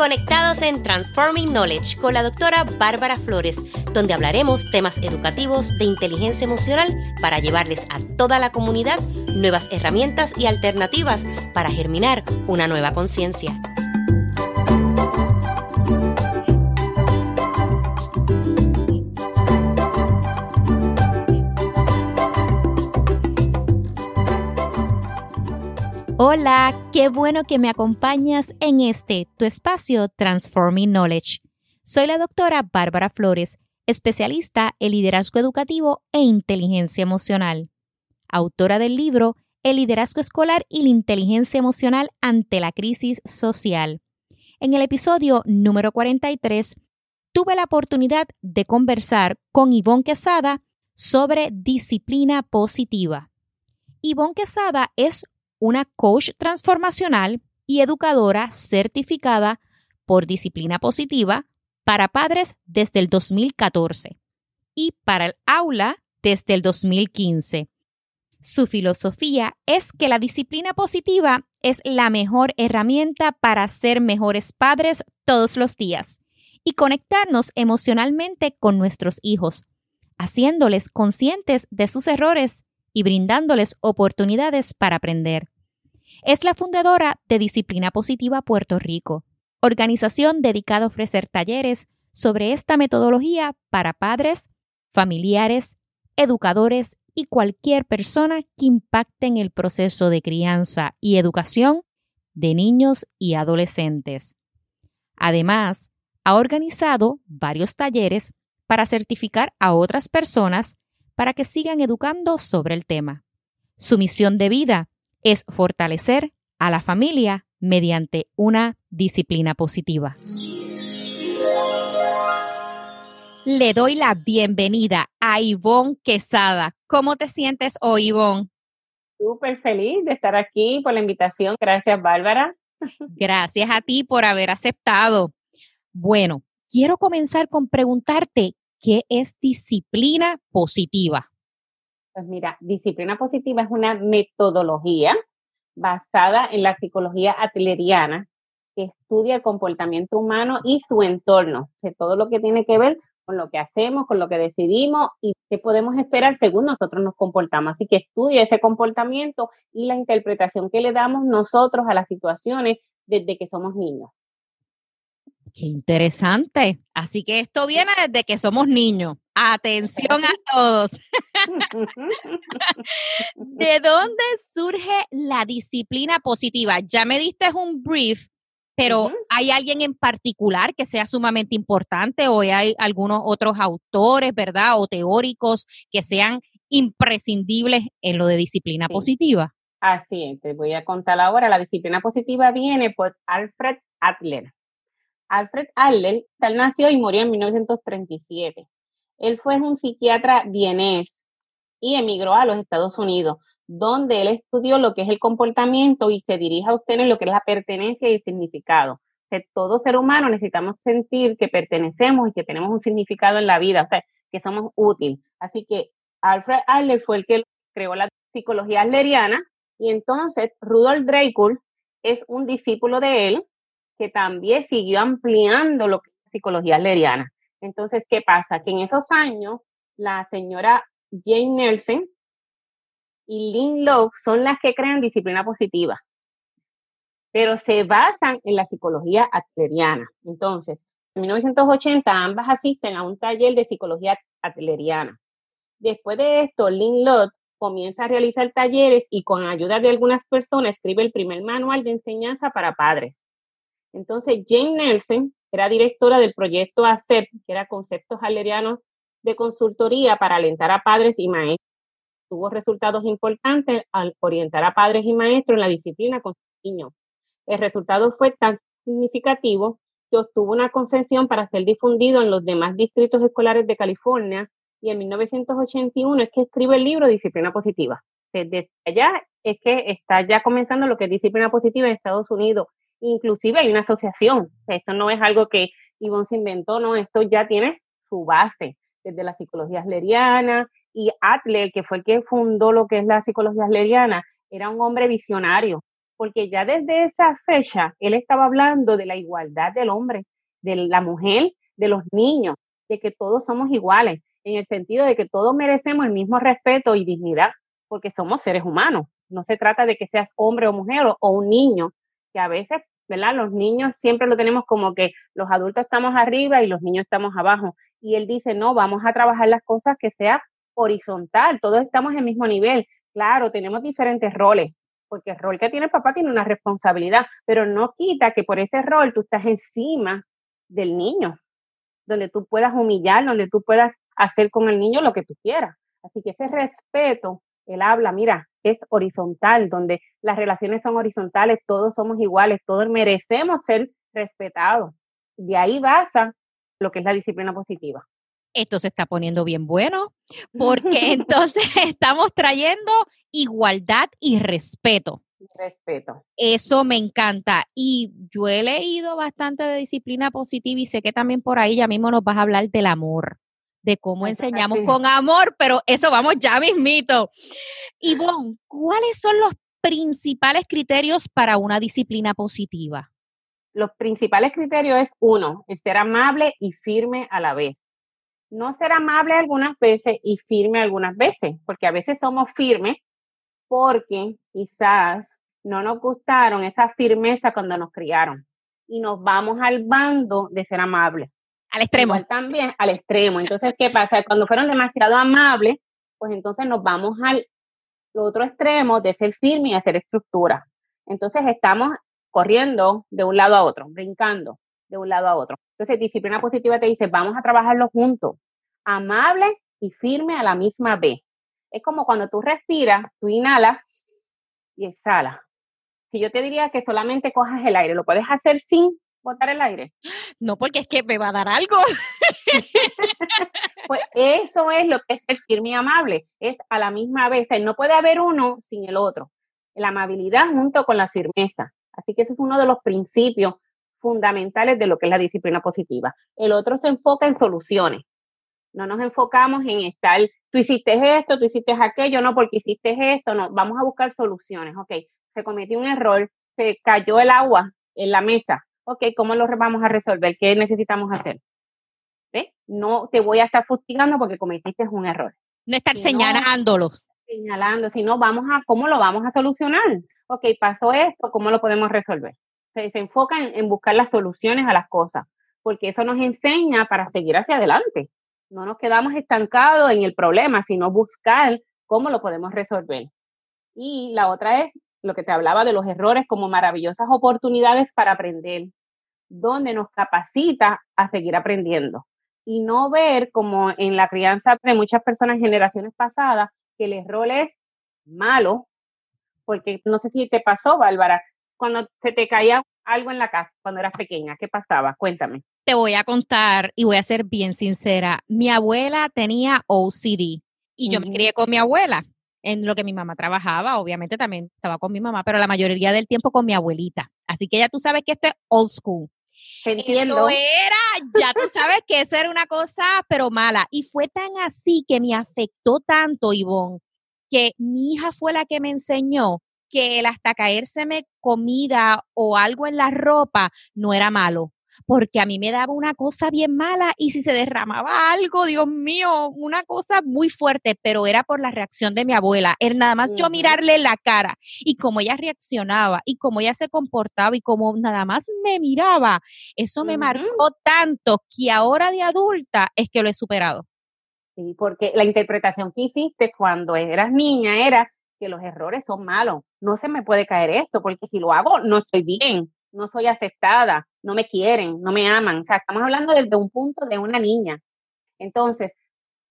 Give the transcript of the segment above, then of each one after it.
conectados en Transforming Knowledge con la doctora Bárbara Flores, donde hablaremos temas educativos de inteligencia emocional para llevarles a toda la comunidad nuevas herramientas y alternativas para germinar una nueva conciencia. Hola, qué bueno que me acompañas en este, tu espacio Transforming Knowledge. Soy la doctora Bárbara Flores, especialista en liderazgo educativo e inteligencia emocional, autora del libro El liderazgo escolar y la inteligencia emocional ante la crisis social. En el episodio número 43, tuve la oportunidad de conversar con Ivonne Quesada sobre disciplina positiva. Ivonne Quesada es una coach transformacional y educadora certificada por disciplina positiva para padres desde el 2014 y para el aula desde el 2015. Su filosofía es que la disciplina positiva es la mejor herramienta para ser mejores padres todos los días y conectarnos emocionalmente con nuestros hijos, haciéndoles conscientes de sus errores y brindándoles oportunidades para aprender. Es la fundadora de Disciplina Positiva Puerto Rico, organización dedicada a ofrecer talleres sobre esta metodología para padres, familiares, educadores y cualquier persona que impacte en el proceso de crianza y educación de niños y adolescentes. Además, ha organizado varios talleres para certificar a otras personas para que sigan educando sobre el tema. Su misión de vida es fortalecer a la familia mediante una disciplina positiva. Le doy la bienvenida a Ivonne Quesada. ¿Cómo te sientes hoy, Ivonne? Súper feliz de estar aquí por la invitación. Gracias, Bárbara. Gracias a ti por haber aceptado. Bueno, quiero comenzar con preguntarte qué es disciplina positiva. Pues mira, disciplina positiva es una metodología basada en la psicología atleriana que estudia el comportamiento humano y su entorno, o todo lo que tiene que ver con lo que hacemos, con lo que decidimos y qué podemos esperar según nosotros nos comportamos. Así que estudia ese comportamiento y la interpretación que le damos nosotros a las situaciones desde que somos niños. Qué interesante. Así que esto viene desde que somos niños. Atención a todos. ¿De dónde surge la disciplina positiva? Ya me diste un brief, pero ¿hay alguien en particular que sea sumamente importante o hay algunos otros autores, verdad, o teóricos que sean imprescindibles en lo de disciplina positiva? Así es, te voy a contar ahora. La disciplina positiva viene por Alfred Adler. Alfred Adler, él nació y murió en 1937. Él fue un psiquiatra vienés y emigró a los Estados Unidos, donde él estudió lo que es el comportamiento y se dirige a usted en lo que es la pertenencia y significado. Todo ser humano necesitamos sentir que pertenecemos y que tenemos un significado en la vida, o sea, que somos útiles. Así que Alfred Adler fue el que creó la psicología adleriana y entonces Rudolf Dreikul es un discípulo de él que también siguió ampliando lo que es psicología leriana. Entonces, ¿qué pasa? Que en esos años, la señora Jane Nelson y Lynn Locke son las que crean disciplina positiva, pero se basan en la psicología atleriana. Entonces, en 1980 ambas asisten a un taller de psicología atleriana. Después de esto, Lynn Locke comienza a realizar talleres y con ayuda de algunas personas escribe el primer manual de enseñanza para padres. Entonces, Jane Nelson era directora del proyecto ACEP, que era Conceptos Alerianos de Consultoría para alentar a padres y maestros. Tuvo resultados importantes al orientar a padres y maestros en la disciplina con sus niños. El resultado fue tan significativo que obtuvo una concesión para ser difundido en los demás distritos escolares de California y en 1981 es que escribe el libro Disciplina Positiva. Desde allá es que está ya comenzando lo que es disciplina positiva en Estados Unidos inclusive hay una asociación. esto no es algo que Ivonne se inventó, no, esto ya tiene su base desde la psicología asleriana y Adler, que fue el que fundó lo que es la psicología asleriana, era un hombre visionario, porque ya desde esa fecha él estaba hablando de la igualdad del hombre, de la mujer, de los niños, de que todos somos iguales, en el sentido de que todos merecemos el mismo respeto y dignidad, porque somos seres humanos. No se trata de que seas hombre o mujer o, un niño, que a veces, ¿verdad? Los niños siempre lo tenemos como que los adultos estamos arriba y los niños estamos abajo. Y él dice, no, vamos a trabajar las cosas que sea horizontal, todos estamos en el mismo nivel. Claro, tenemos diferentes roles, porque el rol que tiene el papá tiene una responsabilidad, pero no quita que por ese rol tú estás encima del niño, donde tú puedas humillar, donde tú puedas hacer con el niño lo que tú quieras. Así que ese respeto, él habla, mira, es horizontal, donde las relaciones son horizontales, todos somos iguales, todos merecemos ser respetados. De ahí basa lo que es la disciplina positiva esto se está poniendo bien bueno, porque entonces estamos trayendo igualdad y respeto. Respeto. Eso me encanta. Y yo he leído bastante de disciplina positiva y sé que también por ahí ya mismo nos vas a hablar del amor, de cómo enseñamos con amor, pero eso vamos ya mismito. Ivonne, ¿cuáles son los principales criterios para una disciplina positiva? Los principales criterios es uno, el ser amable y firme a la vez no ser amable algunas veces y firme algunas veces, porque a veces somos firmes porque quizás no nos gustaron esa firmeza cuando nos criaron y nos vamos al bando de ser amables. Al extremo. también al extremo. Entonces, ¿qué pasa? Cuando fueron demasiado amables, pues entonces nos vamos al otro extremo de ser firme y hacer estructura. Entonces estamos corriendo de un lado a otro, brincando de un lado a otro. Entonces, disciplina positiva te dice, vamos a trabajarlo juntos, amable y firme a la misma vez. Es como cuando tú respiras, tú inhalas y exhalas. Si yo te diría que solamente cojas el aire, ¿lo puedes hacer sin botar el aire? No, porque es que me va a dar algo. pues eso es lo que es el firme y amable, es a la misma vez. no puede haber uno sin el otro. La amabilidad junto con la firmeza. Así que ese es uno de los principios fundamentales de lo que es la disciplina positiva. El otro se enfoca en soluciones. No nos enfocamos en estar, tú hiciste esto, tú hiciste aquello, no porque hiciste esto, no, vamos a buscar soluciones. Ok, se cometió un error, se cayó el agua en la mesa. Ok, ¿cómo lo vamos a resolver? ¿Qué necesitamos hacer? No te voy a estar fustigando porque cometiste un error. No estar señalándolo. Señalando, sino vamos a, ¿cómo lo vamos a solucionar? Ok, pasó esto, ¿cómo lo podemos resolver? se, enfocan en buscar las soluciones a las cosas, porque eso nos enseña para seguir hacia adelante. No nos quedamos estancados en el problema, sino buscar cómo lo podemos resolver. Y la otra es lo que te hablaba de los errores como maravillosas oportunidades para aprender, donde nos capacita a seguir aprendiendo. Y no ver como en la crianza de muchas personas en generaciones pasadas que el error es malo, porque no sé si te pasó, Bárbara, cuando se te caía algo en la casa cuando eras pequeña? ¿Qué pasaba? Cuéntame. Te voy a contar y voy a ser bien sincera. Mi abuela tenía OCD y yo me crié con mi abuela en lo que mi mamá trabajaba, obviamente también estaba con mi mamá, pero la mayoría del tiempo con mi abuelita. Así que ya tú sabes que esto es old school. Entiendo. Eso era, ya tú sabes que eso era una cosa, pero mala. Y fue tan así que me afectó tanto, Ivonne, que mi hija fue la que me enseñó que el hasta caérseme comida o algo en la ropa no era malo, porque a mí me daba una cosa bien mala y si se derramaba algo, Dios mío, una cosa muy fuerte, pero era por la reacción de mi abuela. Era nada más yo mirarle la cara y cómo ella reaccionaba y cómo ella se comportaba y cómo nada más me miraba, eso me marcó tanto que ahora de adulta es que lo he superado. Sí, porque la interpretación que hiciste cuando eras niña era que los errores son malos. No se me puede caer esto, porque si lo hago, no estoy bien, no soy aceptada, no me quieren, no me aman. O sea, estamos hablando desde un punto de una niña. Entonces,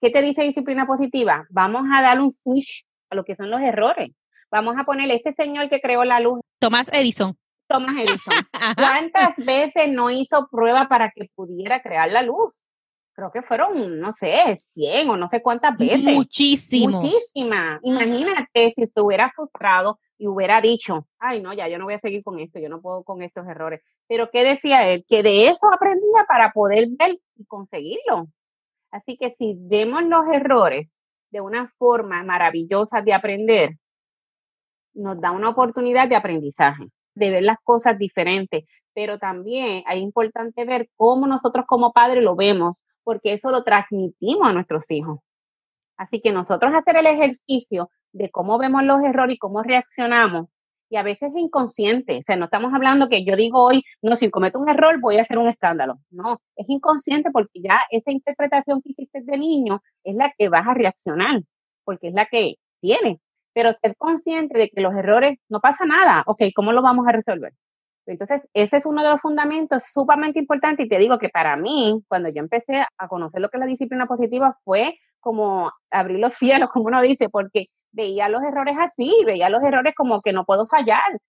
¿qué te dice disciplina positiva? Vamos a dar un switch a lo que son los errores. Vamos a ponerle este señor que creó la luz. Tomás Edison. Tomás Edison. ¿Cuántas veces no hizo prueba para que pudiera crear la luz? creo que fueron, no sé, 100 o no sé cuántas veces. Muchísimo. Muchísimas. Imagínate si se hubiera frustrado y hubiera dicho, ay, no, ya yo no voy a seguir con esto, yo no puedo con estos errores. Pero ¿qué decía él? Que de eso aprendía para poder ver y conseguirlo. Así que si vemos los errores de una forma maravillosa de aprender, nos da una oportunidad de aprendizaje, de ver las cosas diferentes, pero también es importante ver cómo nosotros como padres lo vemos, porque eso lo transmitimos a nuestros hijos. Así que nosotros hacer el ejercicio de cómo vemos los errores y cómo reaccionamos, y a veces es inconsciente, o sea, no estamos hablando que yo digo hoy, no, si cometo un error voy a hacer un escándalo, no, es inconsciente porque ya esa interpretación que hiciste de niño es la que vas a reaccionar, porque es la que tiene, pero ser consciente de que los errores no pasa nada, ok, ¿cómo lo vamos a resolver? Entonces, ese es uno de los fundamentos sumamente importantes y te digo que para mí, cuando yo empecé a conocer lo que es la disciplina positiva, fue como abrir los cielos, como uno dice, porque veía los errores así, veía los errores como que no puedo fallar,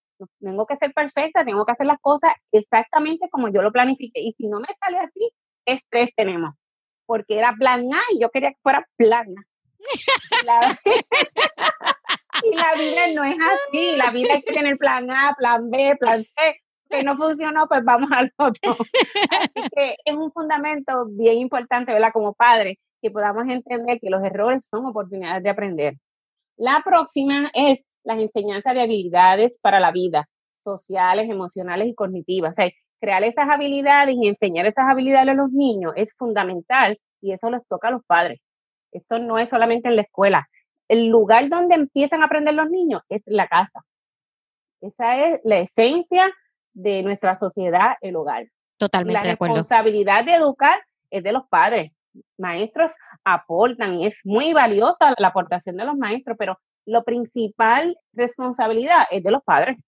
tengo que ser perfecta, tengo que hacer las cosas exactamente como yo lo planifiqué. Y si no me sale así, estrés tenemos, porque era plan A y yo quería que fuera plan A. y la vida no es así, la vida hay que tener plan A, plan B, plan C, que no funcionó, pues vamos al otro. Así que es un fundamento bien importante, ¿verdad? Como padre, que podamos entender que los errores son oportunidades de aprender. La próxima es las enseñanzas de habilidades para la vida, sociales, emocionales y cognitivas. O sea, crear esas habilidades y enseñar esas habilidades a los niños es fundamental y eso les toca a los padres. Esto no es solamente en la escuela. El lugar donde empiezan a aprender los niños es la casa. Esa es la esencia de nuestra sociedad, el hogar. Totalmente de acuerdo. La responsabilidad de educar es de los padres maestros aportan, es muy valiosa la aportación de los maestros, pero lo principal responsabilidad es de los padres,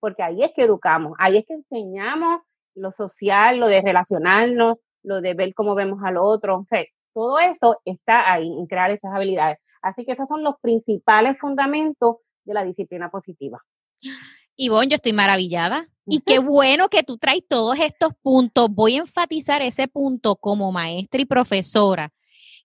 porque ahí es que educamos, ahí es que enseñamos lo social, lo de relacionarnos, lo de ver cómo vemos al otro, o sea, todo eso está ahí en crear esas habilidades. Así que esos son los principales fundamentos de la disciplina positiva. Ivonne, yo estoy maravillada. Y qué bueno que tú traes todos estos puntos. Voy a enfatizar ese punto como maestra y profesora,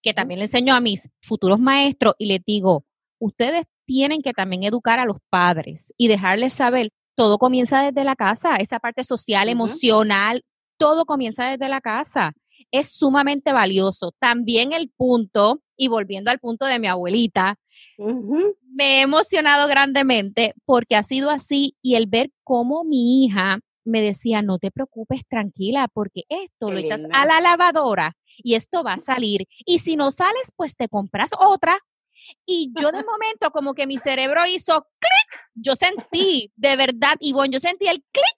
que también le enseño a mis futuros maestros y les digo, ustedes tienen que también educar a los padres y dejarles saber, todo comienza desde la casa, esa parte social, emocional, todo comienza desde la casa. Es sumamente valioso. También el punto, y volviendo al punto de mi abuelita, me he emocionado grandemente porque ha sido así y el ver cómo mi hija me decía, no te preocupes, tranquila, porque esto lo echas a la lavadora y esto va a salir. Y si no sales, pues te compras otra. Y yo de momento como que mi cerebro hizo clic, yo sentí, de verdad, Ivonne, yo sentí el clic.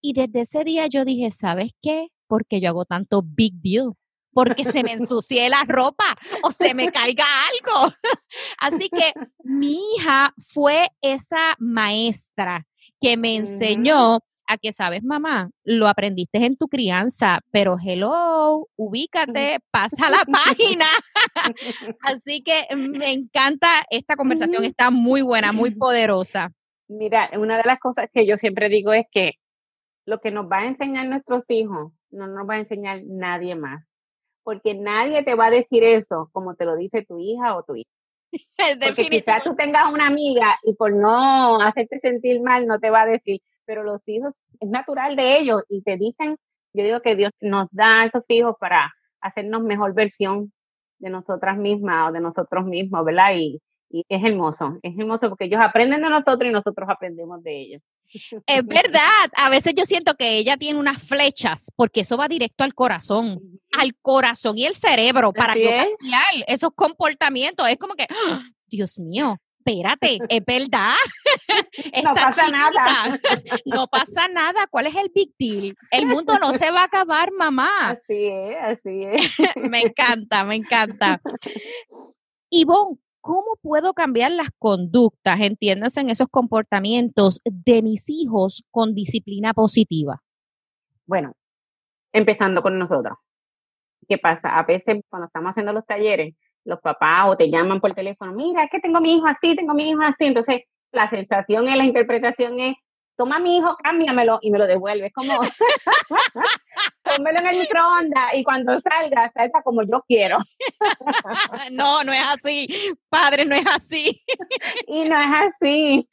Y desde ese día yo dije, ¿sabes qué? Porque yo hago tanto big deal porque se me ensucie la ropa o se me caiga algo. Así que mi hija fue esa maestra que me enseñó a que, sabes, mamá, lo aprendiste en tu crianza, pero hello, ubícate, pasa la página. Así que me encanta esta conversación, está muy buena, muy poderosa. Mira, una de las cosas que yo siempre digo es que lo que nos va a enseñar nuestros hijos no nos va a enseñar nadie más porque nadie te va a decir eso como te lo dice tu hija o tu hijo. Porque quizás tú tengas una amiga y por no hacerte sentir mal no te va a decir, pero los hijos es natural de ellos y te dicen, yo digo que Dios nos da a esos hijos para hacernos mejor versión de nosotras mismas o de nosotros mismos, ¿verdad? Y, y es hermoso, es hermoso porque ellos aprenden de nosotros y nosotros aprendemos de ellos. Es verdad, a veces yo siento que ella tiene unas flechas porque eso va directo al corazón, al corazón y el cerebro para cambiar esos comportamientos. Es como que, ¡ah! Dios mío, espérate, es verdad. no pasa nada. No pasa nada. ¿Cuál es el big deal? El mundo no se va a acabar, mamá. Así es, así es. me encanta, me encanta. Ivonne, ¿cómo puedo cambiar las conductas, entiéndase en esos comportamientos de mis hijos con disciplina positiva? Bueno, empezando con nosotros. ¿Qué pasa? A veces cuando estamos haciendo los talleres, los papás o te llaman por teléfono, mira, es que tengo mi hijo así, tengo mi hijo así. Entonces, la sensación y la interpretación es, toma mi hijo, cámbiamelo y me lo devuelve. Es como, pónmelo en el microondas y cuando salga, salga como yo quiero. no, no es así. Padre, no es así. y no es así.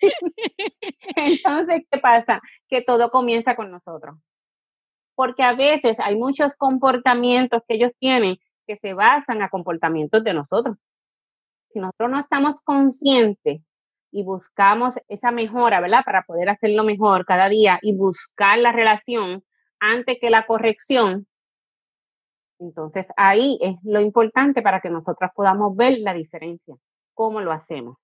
Entonces, ¿qué pasa? Que todo comienza con nosotros. Porque a veces hay muchos comportamientos que ellos tienen que se basan a comportamientos de nosotros. Si nosotros no estamos conscientes y buscamos esa mejora, ¿verdad? Para poder hacerlo mejor cada día y buscar la relación antes que la corrección, entonces ahí es lo importante para que nosotras podamos ver la diferencia, cómo lo hacemos.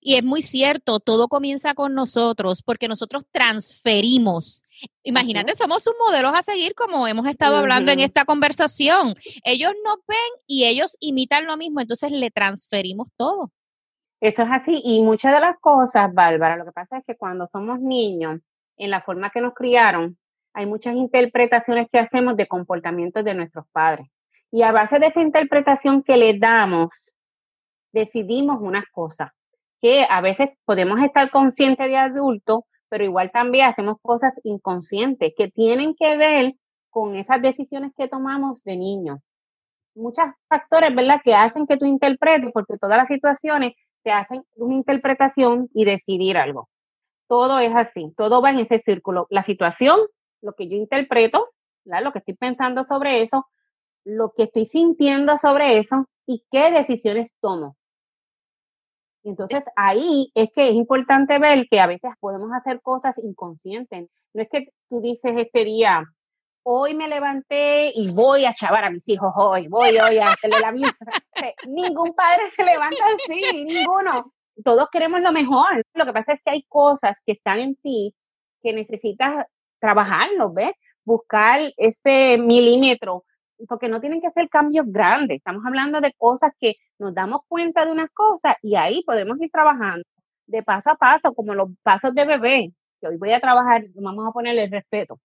Y es muy cierto, todo comienza con nosotros porque nosotros transferimos. Imagínate, somos sus modelos a seguir como hemos estado hablando en esta conversación. Ellos nos ven y ellos imitan lo mismo, entonces le transferimos todo. Esto es así y muchas de las cosas, Bárbara, lo que pasa es que cuando somos niños, en la forma que nos criaron, hay muchas interpretaciones que hacemos de comportamientos de nuestros padres. Y a base de esa interpretación que le damos, decidimos unas cosas que a veces podemos estar conscientes de adulto, pero igual también hacemos cosas inconscientes que tienen que ver con esas decisiones que tomamos de niño. Muchos factores, ¿verdad?, que hacen que tú interpretes, porque todas las situaciones te hacen una interpretación y decidir algo. Todo es así, todo va en ese círculo. La situación, lo que yo interpreto, lo que estoy pensando sobre eso, lo que estoy sintiendo sobre eso y qué decisiones tomo. Entonces ahí es que es importante ver que a veces podemos hacer cosas inconscientes. No es que tú dices este día, hoy me levanté y voy a chavar a mis hijos hoy, voy hoy a hacerle la vida. Ningún padre se levanta así, ninguno. Todos queremos lo mejor. Lo que pasa es que hay cosas que están en ti que necesitas trabajarlos, ¿ves? Buscar ese milímetro, porque no tienen que ser cambios grandes. Estamos hablando de cosas que nos damos cuenta de unas cosas y ahí podemos ir trabajando de paso a paso, como los pasos de bebé, que hoy voy a trabajar, vamos a ponerle respeto.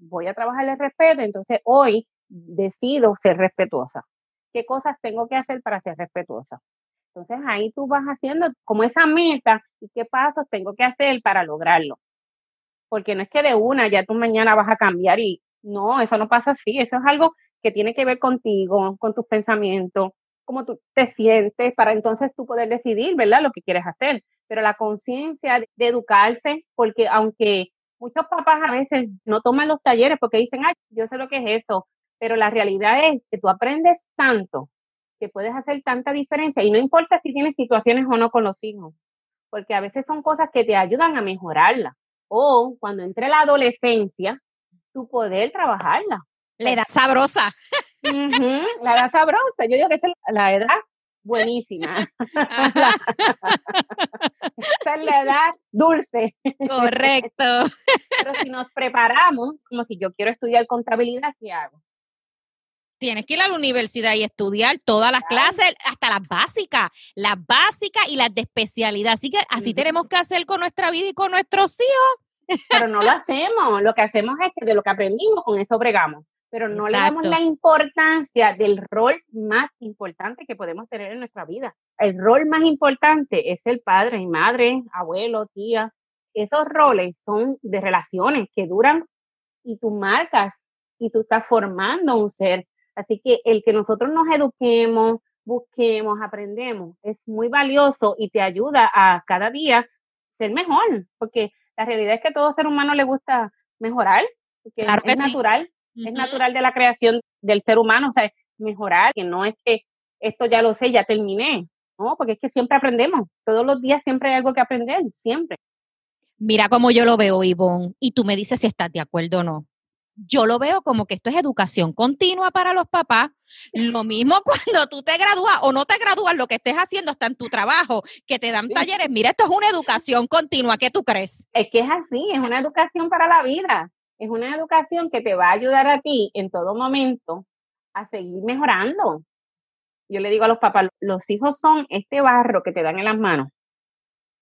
Voy a trabajar el respeto, entonces hoy decido ser respetuosa. ¿Qué cosas tengo que hacer para ser respetuosa? Entonces ahí tú vas haciendo como esa meta y qué pasos tengo que hacer para lograrlo porque no es que de una ya tú mañana vas a cambiar y no, eso no pasa así, eso es algo que tiene que ver contigo, con tus pensamientos, cómo tú te sientes, para entonces tú poder decidir, ¿verdad?, lo que quieres hacer. Pero la conciencia de educarse, porque aunque muchos papás a veces no toman los talleres porque dicen, ay, yo sé lo que es eso, pero la realidad es que tú aprendes tanto que puedes hacer tanta diferencia y no importa si tienes situaciones o no con los hijos, porque a veces son cosas que te ayudan a mejorarla o cuando entre la adolescencia, tu poder trabajarla. La edad sabrosa. la edad sabrosa. Yo digo que es la edad buenísima. Esa es la edad dulce. Correcto. Pero si nos preparamos, como si yo quiero estudiar contabilidad, ¿qué hago? Tienes que ir a la universidad y estudiar todas las clases, hasta las básicas, las básicas y las de especialidad. Así que así tenemos que hacer con nuestra vida y con nuestros hijos. Pero no lo hacemos. Lo que hacemos es que de lo que aprendimos, con eso bregamos. Pero no le damos la importancia del rol más importante que podemos tener en nuestra vida. El rol más importante es el padre y madre, abuelo, tía. Esos roles son de relaciones que duran y tú marcas y tú estás formando un ser Así que el que nosotros nos eduquemos, busquemos, aprendemos, es muy valioso y te ayuda a cada día ser mejor, porque la realidad es que a todo ser humano le gusta mejorar, porque es natural, es natural de la creación del ser humano, o sea, mejorar, que no es que esto ya lo sé, ya terminé, no, porque es que siempre aprendemos, todos los días siempre hay algo que aprender, siempre. Mira cómo yo lo veo, Ivonne, y tú me dices si estás de acuerdo o no yo lo veo como que esto es educación continua para los papás. Lo mismo cuando tú te gradúas o no te gradúas, lo que estés haciendo está en tu trabajo, que te dan talleres. Mira, esto es una educación continua. ¿Qué tú crees? Es que es así, es una educación para la vida. Es una educación que te va a ayudar a ti en todo momento a seguir mejorando. Yo le digo a los papás, los hijos son este barro que te dan en las manos,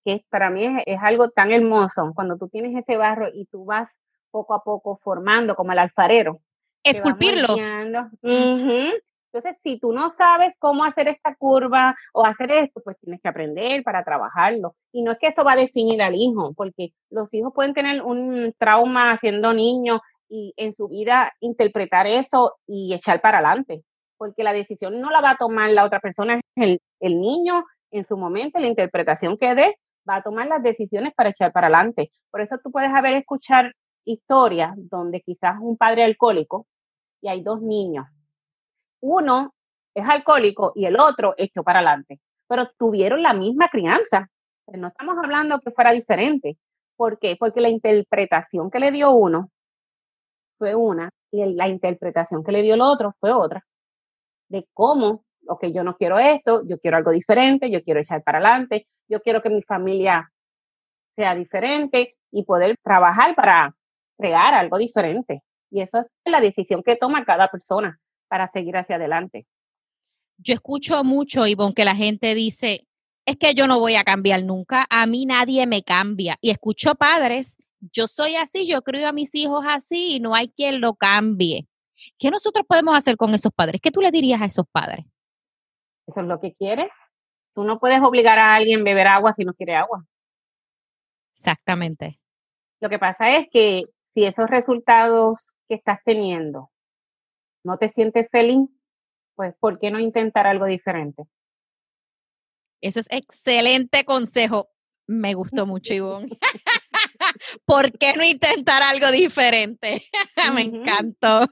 que para mí es, es algo tan hermoso. Cuando tú tienes ese barro y tú vas poco a poco formando como el alfarero. Esculpirlo. Entonces, si tú no sabes cómo hacer esta curva o hacer esto, pues tienes que aprender para trabajarlo. Y no es que eso va a definir al hijo, porque los hijos pueden tener un trauma siendo niños y en su vida interpretar eso y echar para adelante, porque la decisión no la va a tomar la otra persona, el, el niño en su momento, la interpretación que dé, va a tomar las decisiones para echar para adelante. Por eso tú puedes haber escuchar historias donde quizás un padre alcohólico y hay dos niños. Uno es alcohólico y el otro echó para adelante, pero tuvieron la misma crianza. No estamos hablando que fuera diferente. ¿Por qué? Porque la interpretación que le dio uno fue una y la interpretación que le dio el otro fue otra. De cómo, ok, yo no quiero esto, yo quiero algo diferente, yo quiero echar para adelante, yo quiero que mi familia sea diferente y poder trabajar para crear algo diferente. Y eso es la decisión que toma cada persona para seguir hacia adelante. Yo escucho mucho, Ivonne, que la gente dice, es que yo no voy a cambiar nunca, a mí nadie me cambia. Y escucho padres, yo soy así, yo crío a mis hijos así y no hay quien lo cambie. ¿Qué nosotros podemos hacer con esos padres? ¿Qué tú le dirías a esos padres? Eso es lo que quieres. Tú no puedes obligar a alguien a beber agua si no quiere agua. Exactamente. Lo que pasa es que si esos resultados que estás teniendo no te sientes feliz, pues ¿por qué no intentar algo diferente? Eso es excelente consejo. Me gustó mucho, Ivonne. ¿Por qué no intentar algo diferente? Me encantó.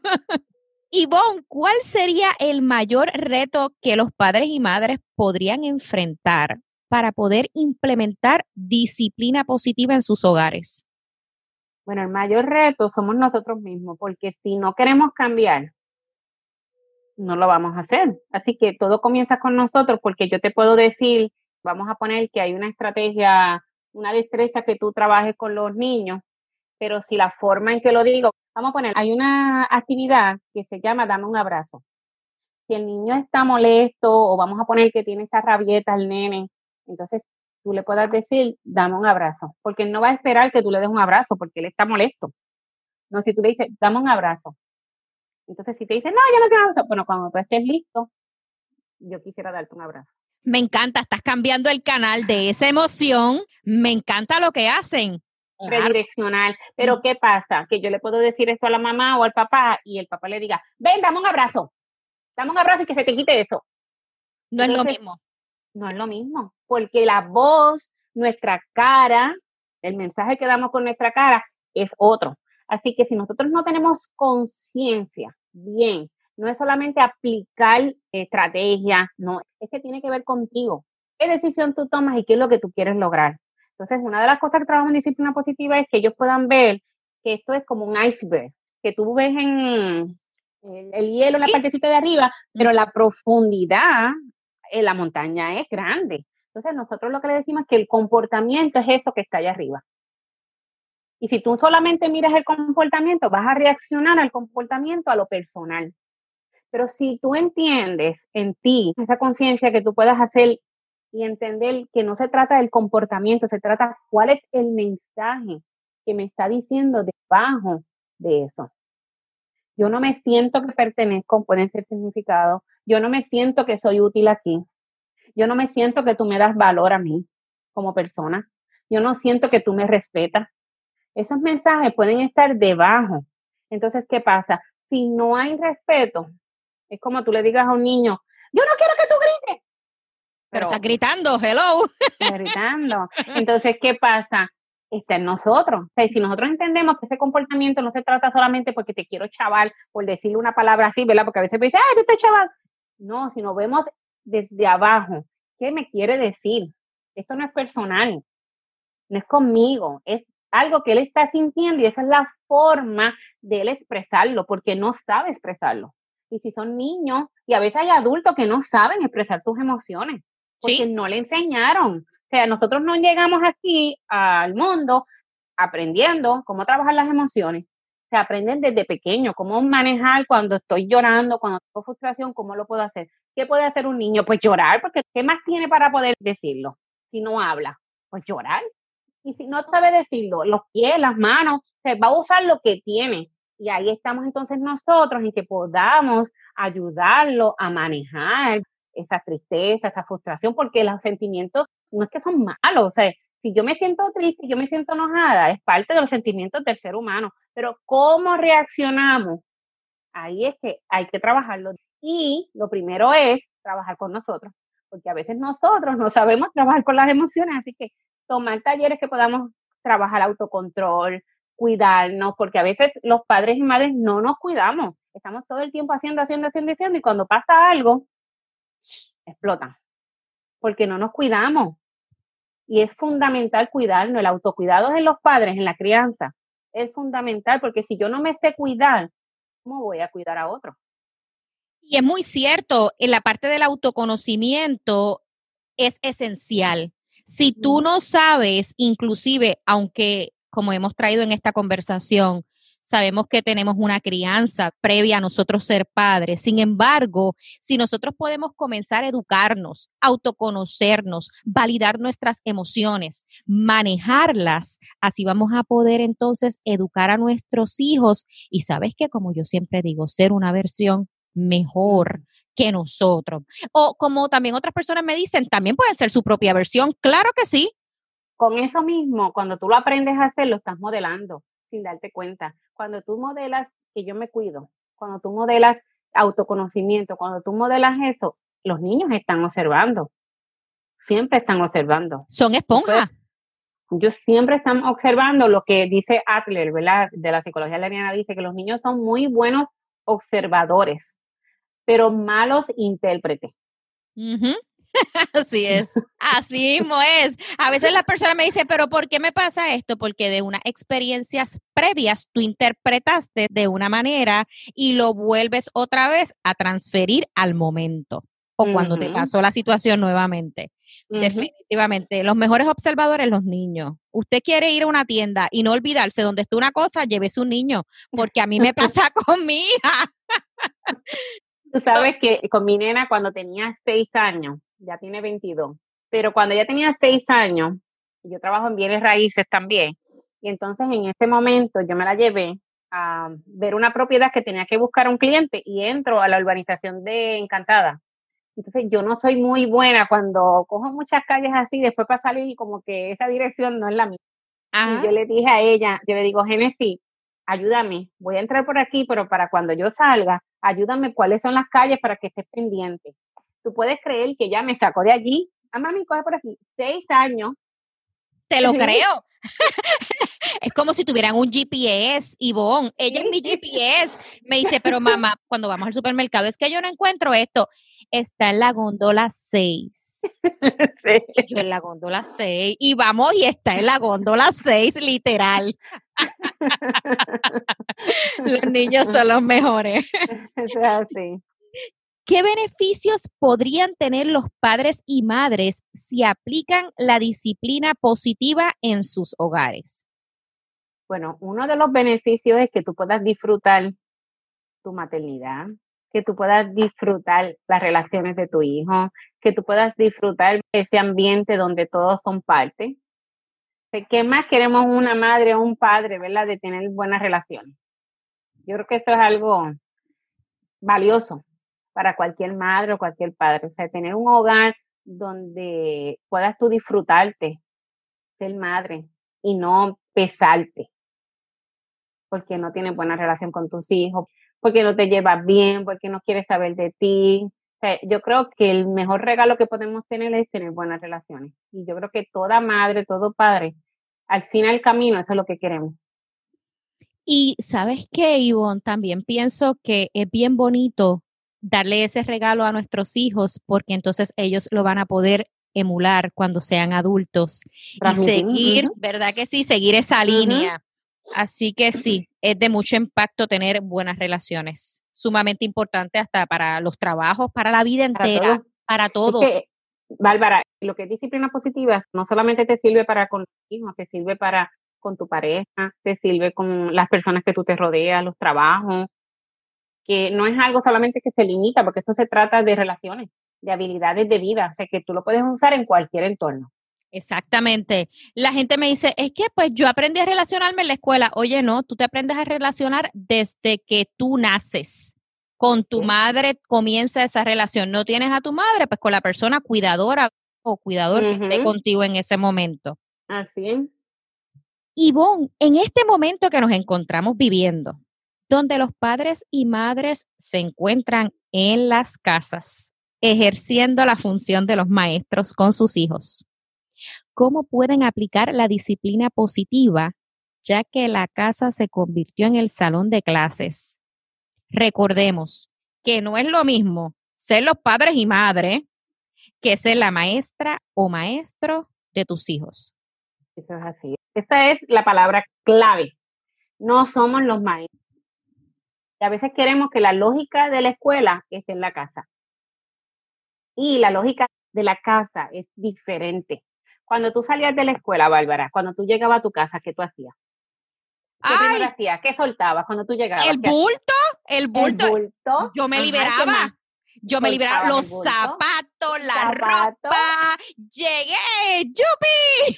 Ivonne, ¿cuál sería el mayor reto que los padres y madres podrían enfrentar para poder implementar disciplina positiva en sus hogares? Bueno, el mayor reto somos nosotros mismos, porque si no queremos cambiar, no lo vamos a hacer. Así que todo comienza con nosotros, porque yo te puedo decir, vamos a poner que hay una estrategia, una destreza que tú trabajes con los niños, pero si la forma en que lo digo, vamos a poner, hay una actividad que se llama dame un abrazo. Si el niño está molesto o vamos a poner que tiene esta rabieta el nene, entonces tú le puedas decir, dame un abrazo, porque él no va a esperar que tú le des un abrazo porque él está molesto. No, si tú le dices, dame un abrazo. Entonces, si te dice, no, yo no quiero un abrazo, bueno, cuando tú estés listo, yo quisiera darte un abrazo. Me encanta, estás cambiando el canal de esa emoción. Me encanta lo que hacen. Redireccional. Pero ¿qué pasa? Que yo le puedo decir esto a la mamá o al papá y el papá le diga, ven, dame un abrazo. Dame un abrazo y que se te quite eso. No es lo mismo. No es lo mismo, porque la voz, nuestra cara, el mensaje que damos con nuestra cara es otro. Así que si nosotros no tenemos conciencia bien no es solamente aplicar estrategias, no, es que tiene que ver contigo. ¿Qué decisión tú tomas y qué es lo que tú quieres lograr? Entonces, una de las cosas que trabajamos en disciplina positiva es que ellos puedan ver que esto es como un iceberg, que tú ves en el, hielo, en la partecita de arriba, pero la profundidad en la montaña es grande. Entonces, nosotros lo que le decimos es que el comportamiento es eso que está allá arriba. Y si tú solamente miras el comportamiento, vas a reaccionar al comportamiento a lo personal. Pero si tú entiendes en ti esa conciencia que tú puedas hacer y entender que no se trata del comportamiento, se trata cuál es el mensaje que me está diciendo debajo de eso. Yo no me siento que pertenezco, pueden ser significados. Yo no me siento que soy útil aquí. Yo no me siento que tú me das valor a mí como persona. Yo no siento que tú me respetas. Esos mensajes pueden estar debajo. Entonces, ¿qué pasa? Si no hay respeto, es como tú le digas a un niño, yo no quiero que tú grites. Pero, está gritando, hello. Está gritando. Entonces, ¿qué pasa? Está en nosotros. O sea, si nosotros entendemos que ese comportamiento no se trata solamente porque te quiero chaval, por decirle una palabra así, ¿verdad? Porque a veces me dice, ay, tú estás chaval. No, si nos vemos desde abajo, ¿qué me quiere decir? Esto no es personal, no es conmigo, es algo que él está sintiendo y esa es la forma de él expresarlo, porque no sabe expresarlo y si son niños, y a veces hay adultos que no saben expresar sus emociones, porque no le enseñaron. O sea, nosotros no llegamos aquí al mundo aprendiendo cómo trabajar las emociones. Se aprenden desde pequeño, cómo manejar cuando estoy llorando, cuando tengo frustración, cómo lo puedo hacer. ¿Qué puede hacer un niño? Pues llorar, porque ¿qué más tiene para poder decirlo si no habla? Pues llorar. Y si no sabe decirlo, los pies, las manos, se va a usar lo que tiene. Y ahí estamos entonces nosotros en que podamos ayudarlo a manejar esa tristeza, esa frustración, porque los sentimientos no es que son malos, o sea, si yo me siento triste, yo me siento enojada, es parte de los sentimientos del ser humano, pero cómo reaccionamos, ahí es que hay que trabajarlo. Y lo primero es trabajar con nosotros, porque a veces nosotros no sabemos trabajar con las emociones, así que tomar talleres que podamos trabajar autocontrol, cuidarnos, porque a veces los padres y madres no nos cuidamos. Estamos todo el tiempo haciendo, haciendo, haciendo, haciendo, y cuando pasa algo, explotan. Porque no nos cuidamos. Y es fundamental cuidarnos, el autocuidado en los padres, en la crianza, es fundamental porque si yo no me sé cuidar, ¿cómo voy a cuidar a otro? Y es muy cierto, en la parte del autoconocimiento es esencial. Si tú no sabes, inclusive, aunque como hemos traído en esta conversación, sabemos que tenemos una crianza previa a nosotros ser padres. Sin embargo, si nosotros podemos comenzar a educarnos, autoconocernos, validar nuestras emociones, manejarlas, así vamos a poder entonces educar a nuestros hijos. Y sabes que, como yo siempre digo, ser una versión mejor que nosotros. O como también otras personas me dicen, también puede ser su propia versión. Claro que sí. Con eso mismo, cuando tú lo aprendes a hacer, lo estás modelando sin darte cuenta. Cuando tú modelas que yo me cuido, cuando tú modelas autoconocimiento, cuando tú modelas eso, los niños están observando. Siempre están observando. Son esponjas. Ellos siempre están observando lo que dice Adler, ¿verdad? De la psicología leniana, dice que los niños son muy buenos observadores, pero malos intérpretes. Así es, así mismo es. A veces la persona me dice, pero ¿por qué me pasa esto? Porque de unas experiencias previas tú interpretaste de una manera y lo vuelves otra vez a transferir al momento o cuando te pasó la situación nuevamente. Definitivamente, los mejores observadores, los niños. Usted quiere ir a una tienda y no olvidarse donde está una cosa, llévese un niño, porque a mí me pasa con mi hija. Tú sabes que con mi nena cuando tenía seis años, ya tiene 22, pero cuando ella tenía 6 años, yo trabajo en bienes raíces también, y entonces en ese momento yo me la llevé a ver una propiedad que tenía que buscar un cliente y entro a la urbanización de Encantada. Entonces yo no soy muy buena cuando cojo muchas calles así, después para salir como que esa dirección no es la mía. Y yo le dije a ella, yo le digo, Genesis, ayúdame, voy a entrar por aquí, pero para cuando yo salga, ayúdame cuáles son las calles para que estés pendiente tú puedes creer que ya me sacó de allí. Ah, mami, coge por aquí. Seis años. Te lo creo. es como si tuvieran un GPS, Ivonne. Ella es mi GPS. Me dice, pero mamá, cuando vamos al supermercado, es que yo no encuentro esto. Está en la góndola 6. Yo en la góndola 6. Y vamos, y está en la góndola 6, literal. Los niños son los mejores. Es así. ¿Qué beneficios podrían tener los padres y madres si aplican la disciplina positiva en sus hogares? Bueno, uno de los beneficios es que tú puedas disfrutar tu maternidad, que tú puedas disfrutar las relaciones de tu hijo, que tú puedas disfrutar ese ambiente donde todos son parte. ¿Qué más queremos una madre o un padre, verdad? De tener buenas relaciones. Yo creo que eso es algo valioso para cualquier madre o cualquier padre. O sea, tener un hogar donde puedas tú disfrutarte, ser madre y no pesarte, porque no tienes buena relación con tus hijos, porque no te llevas bien, porque no quieres saber de ti. Sea, yo creo que el mejor regalo que podemos tener es tener buenas relaciones. Y yo creo que toda madre, todo padre, al final del camino, eso es lo que queremos. Y sabes qué, Ivonne, también pienso que es bien bonito darle ese regalo a nuestros hijos porque entonces ellos lo van a poder emular cuando sean adultos y seguir, ¿verdad que sí? Seguir esa línea. Así que sí, es de mucho impacto tener buenas relaciones, sumamente importante hasta para los trabajos, para la vida entera, para todo. Bárbara, lo que es disciplina positiva no solamente te sirve para con te sirve para con tu pareja, te sirve con las personas que tú te rodeas, los trabajos, que no es algo solamente que se limita, porque esto se trata de relaciones, de habilidades de vida, o sea, que tú lo puedes usar en cualquier entorno. Exactamente. La gente me dice, es que pues yo aprendí a relacionarme en la escuela. Oye, no, tú te aprendes a relacionar desde que tú naces. Con tu madre comienza esa relación. No tienes a tu madre, pues con la persona cuidadora o cuidador que esté contigo en ese momento. Así es. Ivonne, en este momento que nos encontramos viviendo, donde los padres y madres se encuentran en las casas, ejerciendo la función de los maestros con sus hijos. ¿Cómo pueden aplicar la disciplina positiva, ya que la casa se convirtió en el salón de clases? Recordemos que no es lo mismo ser los padres y madres que ser la maestra o maestro de tus hijos. Eso es así. Esa es la palabra clave. No somos los maestros. Y a veces queremos que la lógica de la escuela esté en la casa. Y la lógica de la casa es diferente. Cuando tú salías de la escuela, Bárbara, cuando tú llegabas a tu casa, ¿qué tú hacías? ¿Qué Ay, hacías? ¿Qué soltabas cuando tú llegabas? el bulto, el bulto, El bulto. yo me Ajá, ¿qué liberaba. Yo me liberaba los zapatos, la zapatos. ropa. Llegué, ¡yupi!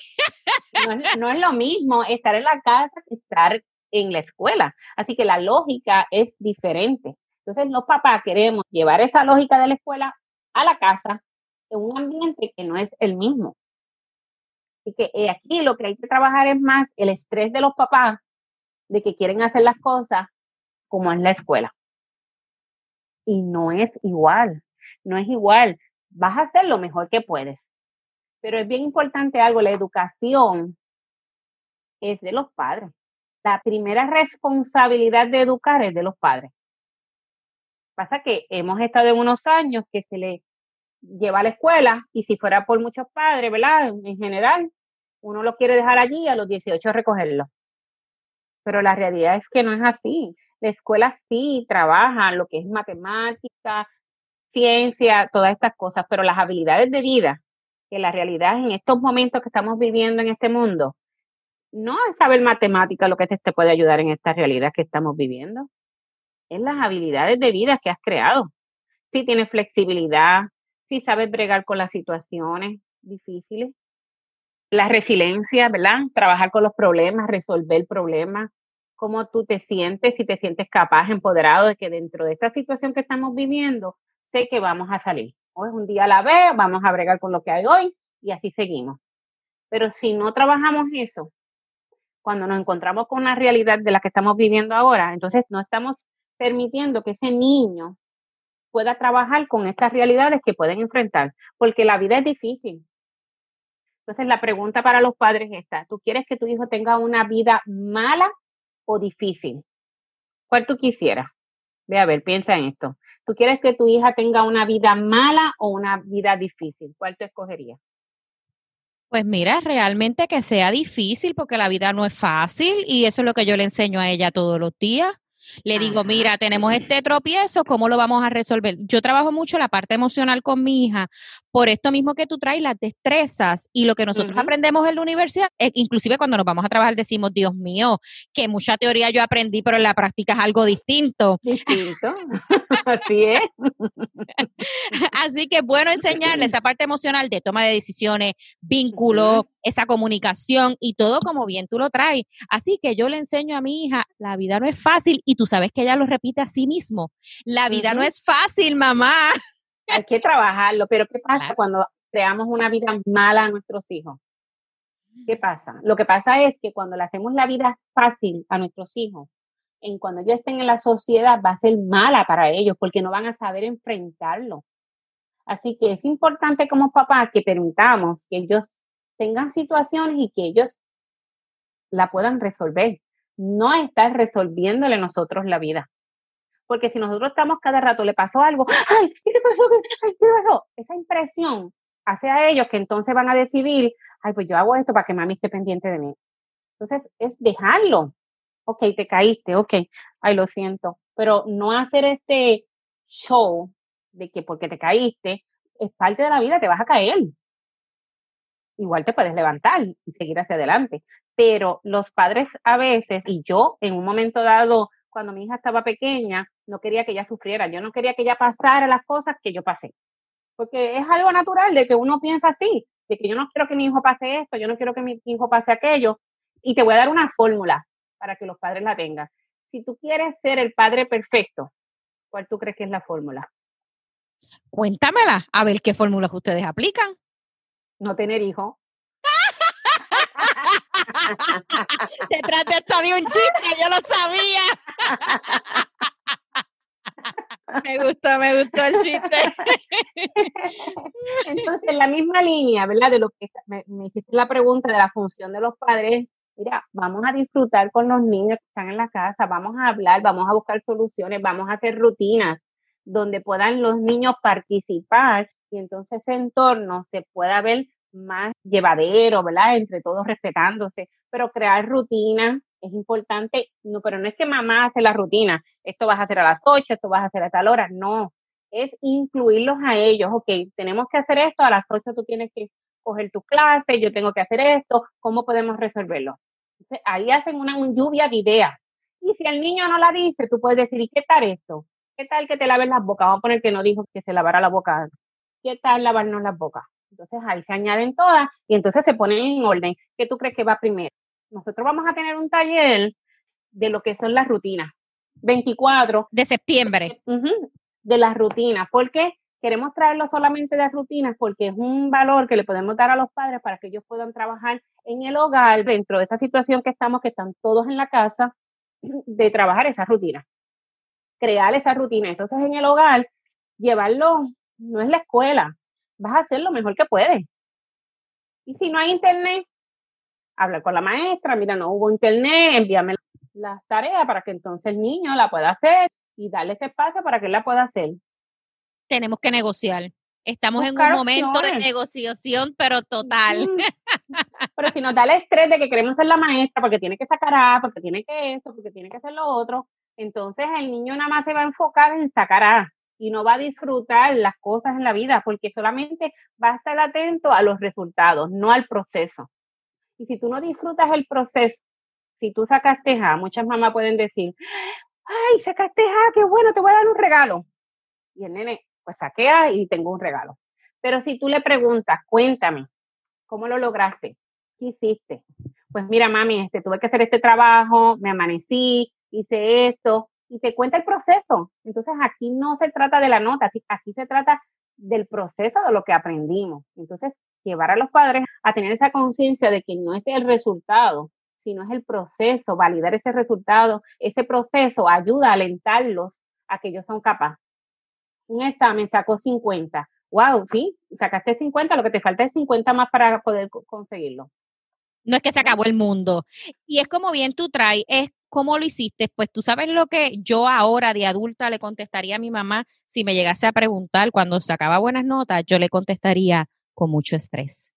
No es, no es lo mismo estar en la casa que estar en la escuela. Así que la lógica es diferente. Entonces, los papás queremos llevar esa lógica de la escuela a la casa en un ambiente que no es el mismo. Así que eh, aquí lo que hay que trabajar es más el estrés de los papás de que quieren hacer las cosas como en la escuela. Y no es igual, no es igual. Vas a hacer lo mejor que puedes. Pero es bien importante algo, la educación es de los padres. La primera responsabilidad de educar es de los padres. Pasa que hemos estado en unos años que se le lleva a la escuela y si fuera por muchos padres, ¿verdad? En general, uno lo quiere dejar allí a los 18 recogerlo. Pero la realidad es que no es así. La escuela sí trabaja lo que es matemática, ciencia, todas estas cosas, pero las habilidades de vida, que la realidad en estos momentos que estamos viviendo en este mundo, no es saber matemática lo que te puede ayudar en esta realidad que estamos viviendo. Es las habilidades de vida que has creado. Si tienes flexibilidad, si sabes bregar con las situaciones difíciles, la resiliencia, ¿verdad? Trabajar con los problemas, resolver problemas, cómo tú te sientes, si te sientes capaz, empoderado de que dentro de esta situación que estamos viviendo, sé que vamos a salir. Hoy es un día a la vez, vamos a bregar con lo que hay hoy y así seguimos. Pero si no trabajamos eso, cuando nos encontramos con una realidad de la que estamos viviendo ahora, entonces no estamos permitiendo que ese niño pueda trabajar con estas realidades que pueden enfrentar, porque la vida es difícil. Entonces la pregunta para los padres es esta, ¿tú quieres que tu hijo tenga una vida mala o difícil? ¿Cuál tú quisieras? Ve a ver, piensa en esto. ¿Tú quieres que tu hija tenga una vida mala o una vida difícil? ¿Cuál tú escogerías? Pues mira, realmente que sea difícil porque la vida no es fácil y eso es lo que yo le enseño a ella todos los días. Le digo, mira, tenemos este tropiezo, ¿cómo lo vamos a resolver? Yo trabajo mucho la parte emocional con mi hija por esto mismo que tú traes, las destrezas y lo que nosotros aprendemos en la universidad, eh, inclusive cuando nos vamos a trabajar decimos, Dios mío, que mucha teoría yo aprendí, pero en la práctica es algo distinto. Distinto. Así es. Así que bueno enseñarle esa parte emocional de toma de decisiones, vínculo, esa comunicación y todo como bien tú lo traes. Así que yo le enseño a mi hija, la vida no es fácil y tú sabes que ella lo repite a sí mismo. La vida no es fácil, mamá. Hay que trabajarlo, pero ¿qué pasa Claro. cuando creamos una vida mala a nuestros hijos? ¿Qué pasa? Lo que pasa es que cuando le hacemos la vida fácil a nuestros hijos, en cuando ellos estén en la sociedad va a ser mala para ellos porque no van a saber enfrentarlo. Así que es importante como papás que permitamos que ellos tengan situaciones y que ellos la puedan resolver. No estar resolviéndole nosotros la vida. Porque si nosotros estamos cada rato, le pasó algo, ay, ¿qué te pasó? ¿qué pasó? Esa impresión hace a ellos que entonces van a decidir, ay, pues yo hago esto para que mami esté pendiente de mí. Entonces es dejarlo. Ok, te caíste, ok, ay, lo siento. Pero no hacer este show de que porque te caíste, es parte de la vida, te vas a caer. Igual te puedes levantar y seguir hacia adelante. Pero los padres a veces, y yo en un momento dado, cuando mi hija estaba pequeña, no quería que ella sufriera, yo no quería que ella pasara las cosas que yo pasé. Porque es algo natural de que uno piensa así, de que yo no quiero que mi hijo pase esto, yo no quiero que mi hijo pase aquello. Y te voy a dar una fórmula para que los padres la tengan. Si tú quieres ser el padre perfecto, ¿cuál tú crees que es la fórmula? Cuéntamela, a ver qué fórmulas ustedes aplican. No tener hijos. Detrás de esto había un chiste, yo lo sabía. Me gustó, me gustó el chiste. Entonces, en la misma línea, ¿verdad? De lo que me, me hiciste la pregunta de la función de los padres, mira, vamos a disfrutar con los niños que están en la casa, vamos a hablar, vamos a buscar soluciones, vamos a hacer rutinas donde puedan los niños participar y entonces ese entorno se pueda ver más llevadero, ¿verdad? Entre todos respetándose, pero crear rutina es importante, no, pero no es que mamá hace la rutina, esto vas a hacer a las 8, esto vas a hacer a tal hora, no, es incluirlos a ellos, ok, tenemos que hacer esto, a las 8 tú tienes que coger tu clase, yo tengo que hacer esto, ¿cómo podemos resolverlo? Entonces, ahí hacen una lluvia de ideas. Y si el niño no la dice, tú puedes decir, ¿y qué tal esto? ¿Qué tal que te laves las bocas? Vamos a poner que no dijo que se lavara la boca. ¿Qué tal lavarnos las bocas? Entonces ahí se añaden todas y entonces se ponen en orden. ¿Qué tú crees que va primero? Nosotros vamos a tener un taller de lo que son las rutinas. 24 de septiembre. de las rutinas. ¿Por qué? Queremos traerlo solamente de rutinas porque es un valor que le podemos dar a los padres para que ellos puedan trabajar en el hogar dentro de esta situación que estamos, que están todos en la casa, de trabajar esa rutina. Crear esa rutina. Entonces en el hogar, llevarlo, no es la escuela, vas a hacer lo mejor que puedes. Y si no hay internet, hablar con la maestra, mira, no hubo internet, envíame las tareas para que entonces el niño la pueda hacer y darle ese espacio para que él la pueda hacer. Tenemos que negociar. Estamos en un momento de negociación, pero total. Pero si nos da el estrés de que queremos ser la maestra porque tiene que sacar A, porque tiene que esto, porque tiene que hacer lo otro, entonces el niño nada más se va a enfocar en sacar A y no va a disfrutar las cosas en la vida porque solamente va a estar atento a los resultados, no al proceso. Y si tú no disfrutas el proceso, si tú sacaste muchas mamás pueden decir, ay, sacaste A, qué bueno, te voy a dar un regalo. Y el nene, pues saqué A y tengo un regalo. Pero si tú le preguntas, cuéntame, ¿cómo lo lograste? ¿Qué hiciste? Pues mira, mami, este, tuve que hacer este trabajo, me amanecí, hice esto, y te cuenta el proceso. Entonces aquí no se trata de la nota, aquí se trata del proceso de lo que aprendimos. Entonces, llevar a los padres a tener esa conciencia de que no es el resultado, sino es el proceso, validar ese resultado, ese proceso ayuda a alentarlos a que ellos son capaces. Un examen sacó 50. Wow, sí, sacaste 50, lo que te falta es 50 más para poder conseguirlo. No es que se acabó el mundo. Y es como bien tú traes, es ¿cómo lo hiciste? Pues tú sabes lo que yo ahora de adulta le contestaría a mi mamá si me llegase a preguntar cuando sacaba buenas notas, yo le contestaría con mucho estrés,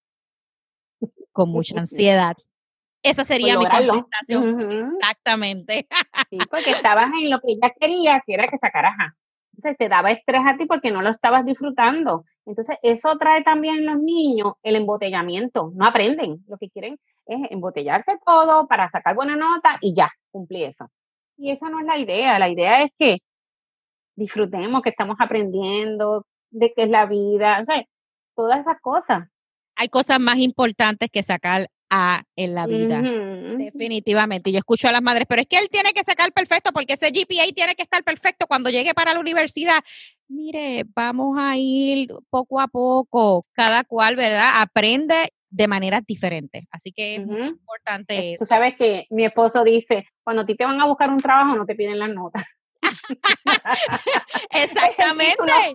con mucha ansiedad. Esa sería mi contestación. Exactamente. Sí, porque estabas en lo que ella quería, que era que sacaras Entonces te daba estrés a ti porque no lo estabas disfrutando. Entonces eso trae también en los niños el embotellamiento. No aprenden. Lo que quieren es embotellarse todo para sacar buena nota y ya, cumplí eso. Y esa no es la idea, la idea es que disfrutemos, que estamos aprendiendo de qué es la vida, o sea, todas esas cosas. Hay cosas más importantes que sacar a en la vida, definitivamente. Yo escucho a las madres, pero es que él tiene que sacar perfecto porque ese GPA tiene que estar perfecto cuando llegue para la universidad. Mire, vamos a ir poco a poco, cada cual, ¿verdad? Aprende de manera diferente, Así que es muy importante Tú sabes que mi esposo dice, cuando a ti te van a buscar un trabajo, no te piden las notas. exactamente,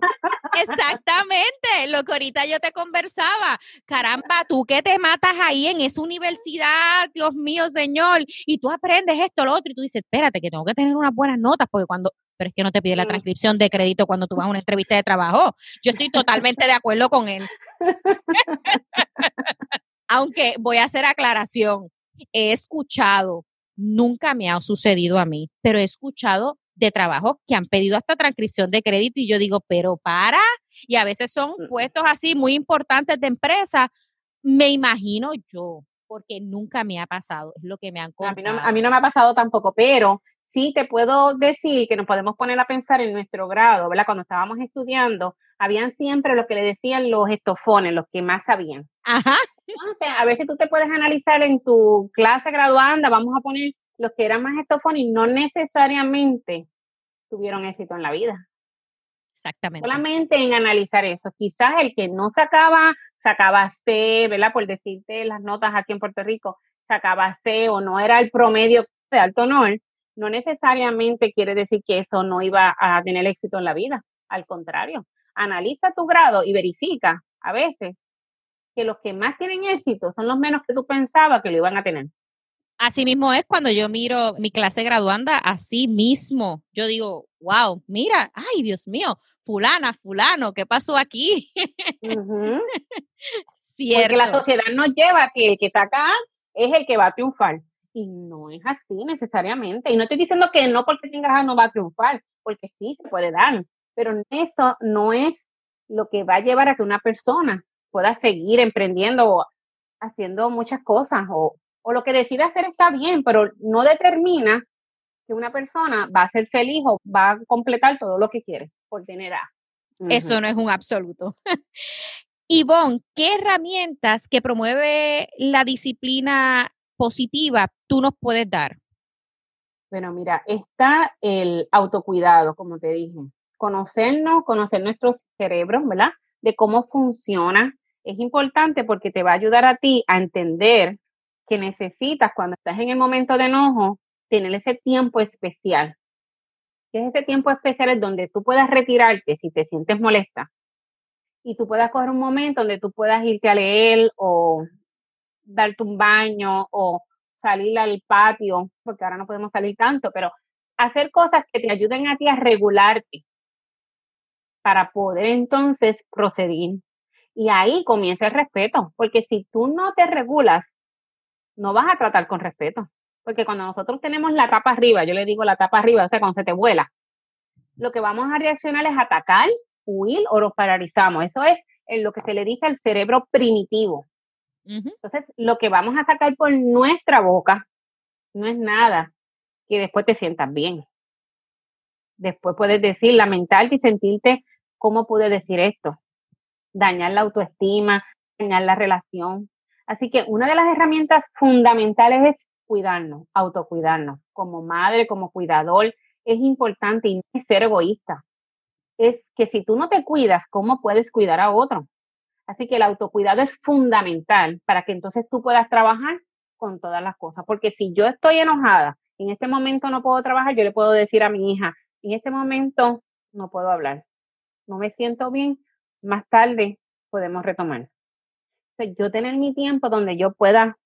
exactamente. Lo que ahorita yo te conversaba. Caramba, tú que te matas ahí en esa universidad, Dios mío, Señor, y tú aprendes esto, lo otro, y tú dices, espérate, que tengo que tener unas buenas notas, porque cuando, pero es que no te pide la transcripción de crédito cuando tú vas a una entrevista de trabajo. Yo estoy totalmente de acuerdo con él. Aunque voy a hacer aclaración, he escuchado, nunca me ha sucedido a mí, pero he escuchado de trabajos que han pedido hasta transcripción de crédito y yo digo, pero para, y a veces son mm. puestos así muy importantes de empresa, me imagino yo, porque nunca me ha pasado, es lo que me han contado. A mí no, a mí no me ha pasado tampoco, pero sí te puedo decir que nos podemos poner a pensar en nuestro grado, ¿verdad? Cuando estábamos estudiando, habían siempre lo que le decían los estofones, los que más sabían. Ajá. a ver si tú te puedes analizar en tu clase graduanda, vamos a poner los que eran más estofones y no necesariamente tuvieron éxito en la vida. Exactamente. Solamente en analizar eso. Quizás el que no sacaba, sacaba C, ¿verdad? Por decirte las notas aquí en Puerto Rico, sacaba C o no era el promedio de alto honor, no necesariamente quiere decir que eso no iba a tener éxito en la vida. Al contrario, analiza tu grado y verifica a veces que los que más tienen éxito son los menos que tú pensabas que lo iban a tener. Así mismo es cuando yo miro mi clase graduanda, así mismo. Yo digo, wow, mira, ay, Dios mío, fulana, fulano, ¿qué pasó aquí? Porque la sociedad nos lleva a que el que saca es el que va a triunfar. Y no es así necesariamente. Y no estoy diciendo que no porque tengas A no va a triunfar, porque sí se puede dar. Pero eso no es lo que va a llevar a que una persona pueda seguir emprendiendo o haciendo muchas cosas o, o lo que decide hacer está bien, pero no determina que una persona va a ser feliz o va a completar todo lo que quiere por tener A. Eso no es un absoluto. Ivonne, ¿qué herramientas que promueve la disciplina positiva tú nos puedes dar? Bueno, mira, está el autocuidado, como te dije. Conocernos, conocer nuestros cerebros, ¿verdad? De cómo funciona. Es importante porque te va a ayudar a ti a entender que necesitas cuando estás en el momento de enojo tener ese tiempo especial. Que es ese tiempo especial es donde tú puedas retirarte si te sientes molesta y tú puedas coger un momento donde tú puedas irte a leer o darte un baño o salir al patio, porque ahora no podemos salir tanto, pero hacer cosas que te ayuden a ti a regularte para poder entonces proceder. Y ahí comienza el respeto, porque si tú no te regulas, no vas a tratar con respeto. Porque cuando nosotros tenemos la tapa arriba, yo le digo la tapa arriba, o sea, cuando se te vuela, lo que vamos a reaccionar es atacar, huir o nos paralizamos. Eso es en lo que se le dice al cerebro primitivo. Entonces, lo que vamos a sacar por nuestra boca no es nada que después te sientas bien. Después puedes decir, lamentarte y sentirte, ¿cómo pude decir esto? Dañar la autoestima, dañar la relación. Así que una de las herramientas fundamentales es cuidarnos, autocuidarnos. Como madre, como cuidador, es importante y no es ser egoísta. Es que si tú no te cuidas, ¿cómo puedes cuidar a otro? Así que el autocuidado es fundamental para que entonces tú puedas trabajar con todas las cosas. Porque si yo estoy enojada, en este momento no puedo trabajar, yo le puedo decir a mi hija, en este momento no puedo hablar, no me siento bien, más tarde podemos retomar. Yo tener mi tiempo donde yo pueda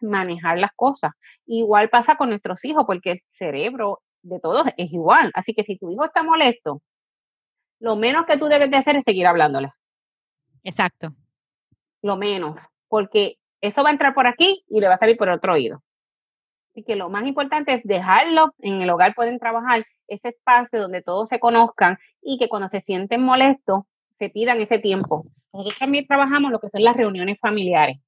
manejar las cosas. Igual pasa con nuestros hijos, porque el cerebro de todos es igual. Así que si tu hijo está molesto, lo menos que tú debes de hacer es seguir hablándole. Exacto. Lo menos, porque eso va a entrar por aquí y le va a salir por otro oído. Así que lo más importante es dejarlo, en el hogar pueden trabajar ese espacio donde todos se conozcan y que cuando se sienten molestos, se pidan ese tiempo. Nosotros también trabajamos lo que son las reuniones familiares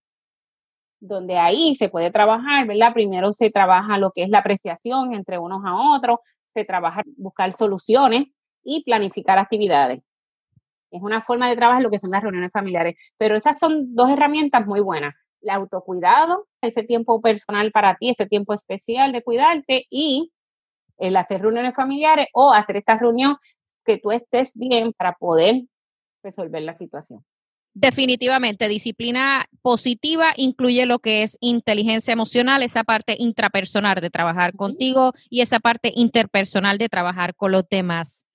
donde ahí se puede trabajar, ¿verdad? Primero se trabaja lo que es la apreciación entre unos a otros, se trabaja buscar soluciones y planificar actividades. Es una forma de trabajar lo que son las reuniones familiares, pero esas son dos herramientas muy buenas. El autocuidado, ese tiempo personal para ti, ese tiempo especial de cuidarte y el hacer reuniones familiares o hacer esta reunión que tú estés bien para poder resolver la situación. Definitivamente, disciplina positiva incluye lo que es inteligencia emocional, esa parte intrapersonal de trabajar contigo y esa parte interpersonal de trabajar con los demás.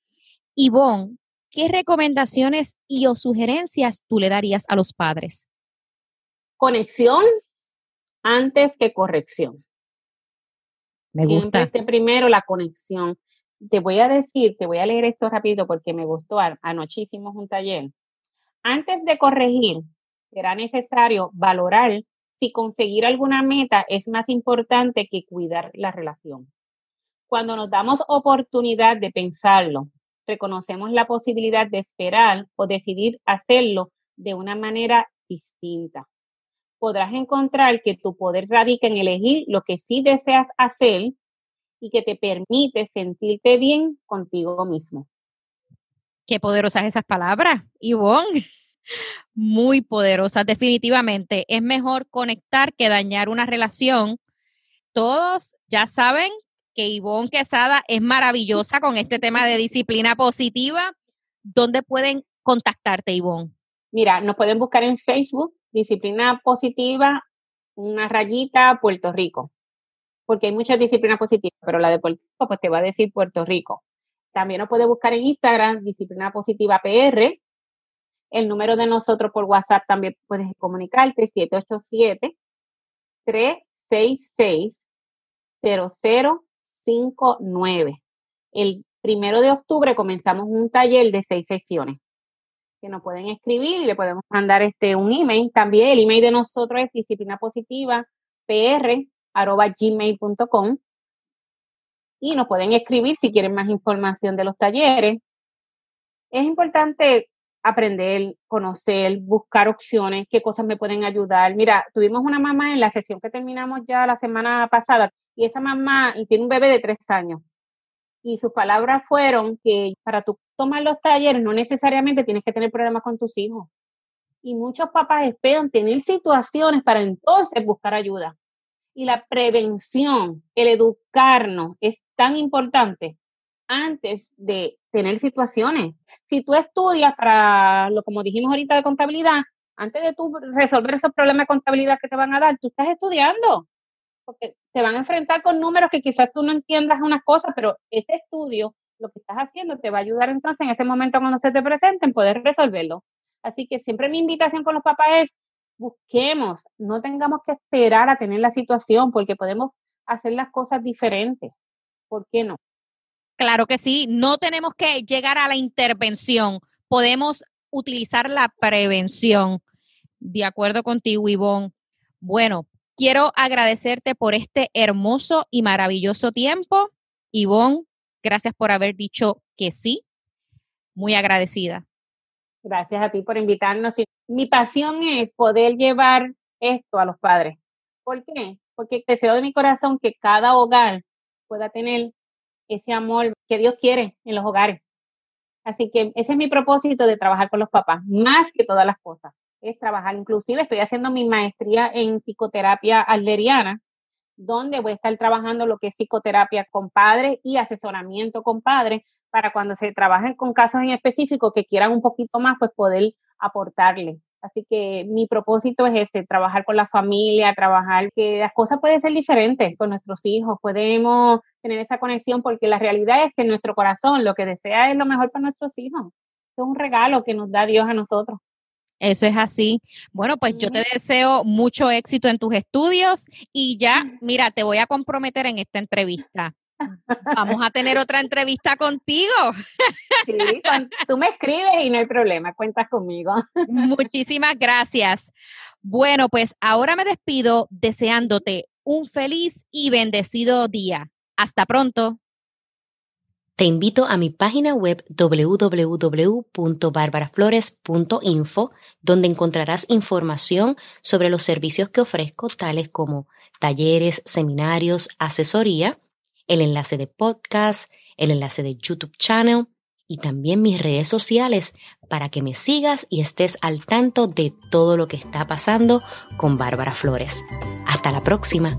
Ivonne, ¿qué recomendaciones y o sugerencias tú le darías a los padres? Conexión antes que corrección. Me gusta. Siempre primero la conexión. Te voy a decir, te voy a leer esto rápido porque me gustó. Anoche hicimos un taller antes de corregir, será necesario valorar si conseguir alguna meta es más importante que cuidar la relación. Cuando nos damos oportunidad de pensarlo, reconocemos la posibilidad de esperar o decidir hacerlo de una manera distinta. Podrás encontrar que tu poder radica en elegir lo que sí deseas hacer y que te permite sentirte bien contigo mismo. Qué poderosas esas palabras, Ivonne. Muy poderosas, definitivamente. Es mejor conectar que dañar una relación. Todos ya saben que Ivonne Quesada es maravillosa con este tema de disciplina positiva. ¿Dónde pueden contactarte, Ivonne? Mira, nos pueden buscar en Facebook, Disciplina Positiva, una rayita Puerto Rico, porque hay muchas disciplinas positivas, pero la de Puerto Rico, pues te va a decir Puerto Rico. También nos puede buscar en Instagram, Disciplina Positiva PR. El número de nosotros por WhatsApp también puedes comunicarte, 787-366-0059. El primero de octubre comenzamos un taller de seis sesiones. que nos pueden escribir y le podemos mandar este un email. También el email de nosotros es disciplina positiva gmail.com y nos pueden escribir si quieren más información de los talleres. Es importante aprender, conocer, buscar opciones, qué cosas me pueden ayudar. Mira, tuvimos una mamá en la sesión que terminamos ya la semana pasada y esa mamá tiene un bebé de tres años. Y sus palabras fueron que para tú tomar los talleres no necesariamente tienes que tener problemas con tus hijos. Y muchos papás esperan tener situaciones para entonces buscar ayuda. Y la prevención, el educarnos es tan importante antes de tener situaciones. Si tú estudias para lo como dijimos ahorita de contabilidad, antes de tú resolver esos problemas de contabilidad que te van a dar, tú estás estudiando, porque te van a enfrentar con números que quizás tú no entiendas unas cosas, pero ese estudio, lo que estás haciendo, te va a ayudar entonces en ese momento cuando se te presenten, poder resolverlo. Así que siempre mi invitación con los papás es, busquemos, no tengamos que esperar a tener la situación, porque podemos hacer las cosas diferentes. ¿Por qué no? Claro que sí, no tenemos que llegar a la intervención, podemos utilizar la prevención. De acuerdo contigo, Ivonne. Bueno, quiero agradecerte por este hermoso y maravilloso tiempo. Ivonne, gracias por haber dicho que sí. Muy agradecida. Gracias a ti por invitarnos. Mi pasión es poder llevar esto a los padres. ¿Por qué? Porque deseo de mi corazón que cada hogar pueda tener ese amor que Dios quiere en los hogares. Así que ese es mi propósito de trabajar con los papás, más que todas las cosas. Es trabajar, inclusive estoy haciendo mi maestría en psicoterapia alderiana, donde voy a estar trabajando lo que es psicoterapia con padres y asesoramiento con padres para cuando se trabajen con casos en específico que quieran un poquito más, pues poder aportarle. Así que mi propósito es ese, trabajar con la familia, trabajar que las cosas pueden ser diferentes con nuestros hijos, podemos tener esa conexión porque la realidad es que nuestro corazón lo que desea es lo mejor para nuestros hijos. Es un regalo que nos da Dios a nosotros. Eso es así. Bueno, pues yo te deseo mucho éxito en tus estudios y ya, mira, te voy a comprometer en esta entrevista. Vamos a tener otra entrevista contigo. Sí, tú me escribes y no hay problema, cuentas conmigo. Muchísimas gracias. Bueno, pues ahora me despido deseándote un feliz y bendecido día. Hasta pronto. Te invito a mi página web www.barbaraflores.info, donde encontrarás información sobre los servicios que ofrezco, tales como talleres, seminarios, asesoría, el enlace de podcast, el enlace de YouTube channel y también mis redes sociales para que me sigas y estés al tanto de todo lo que está pasando con Bárbara Flores. Hasta la próxima.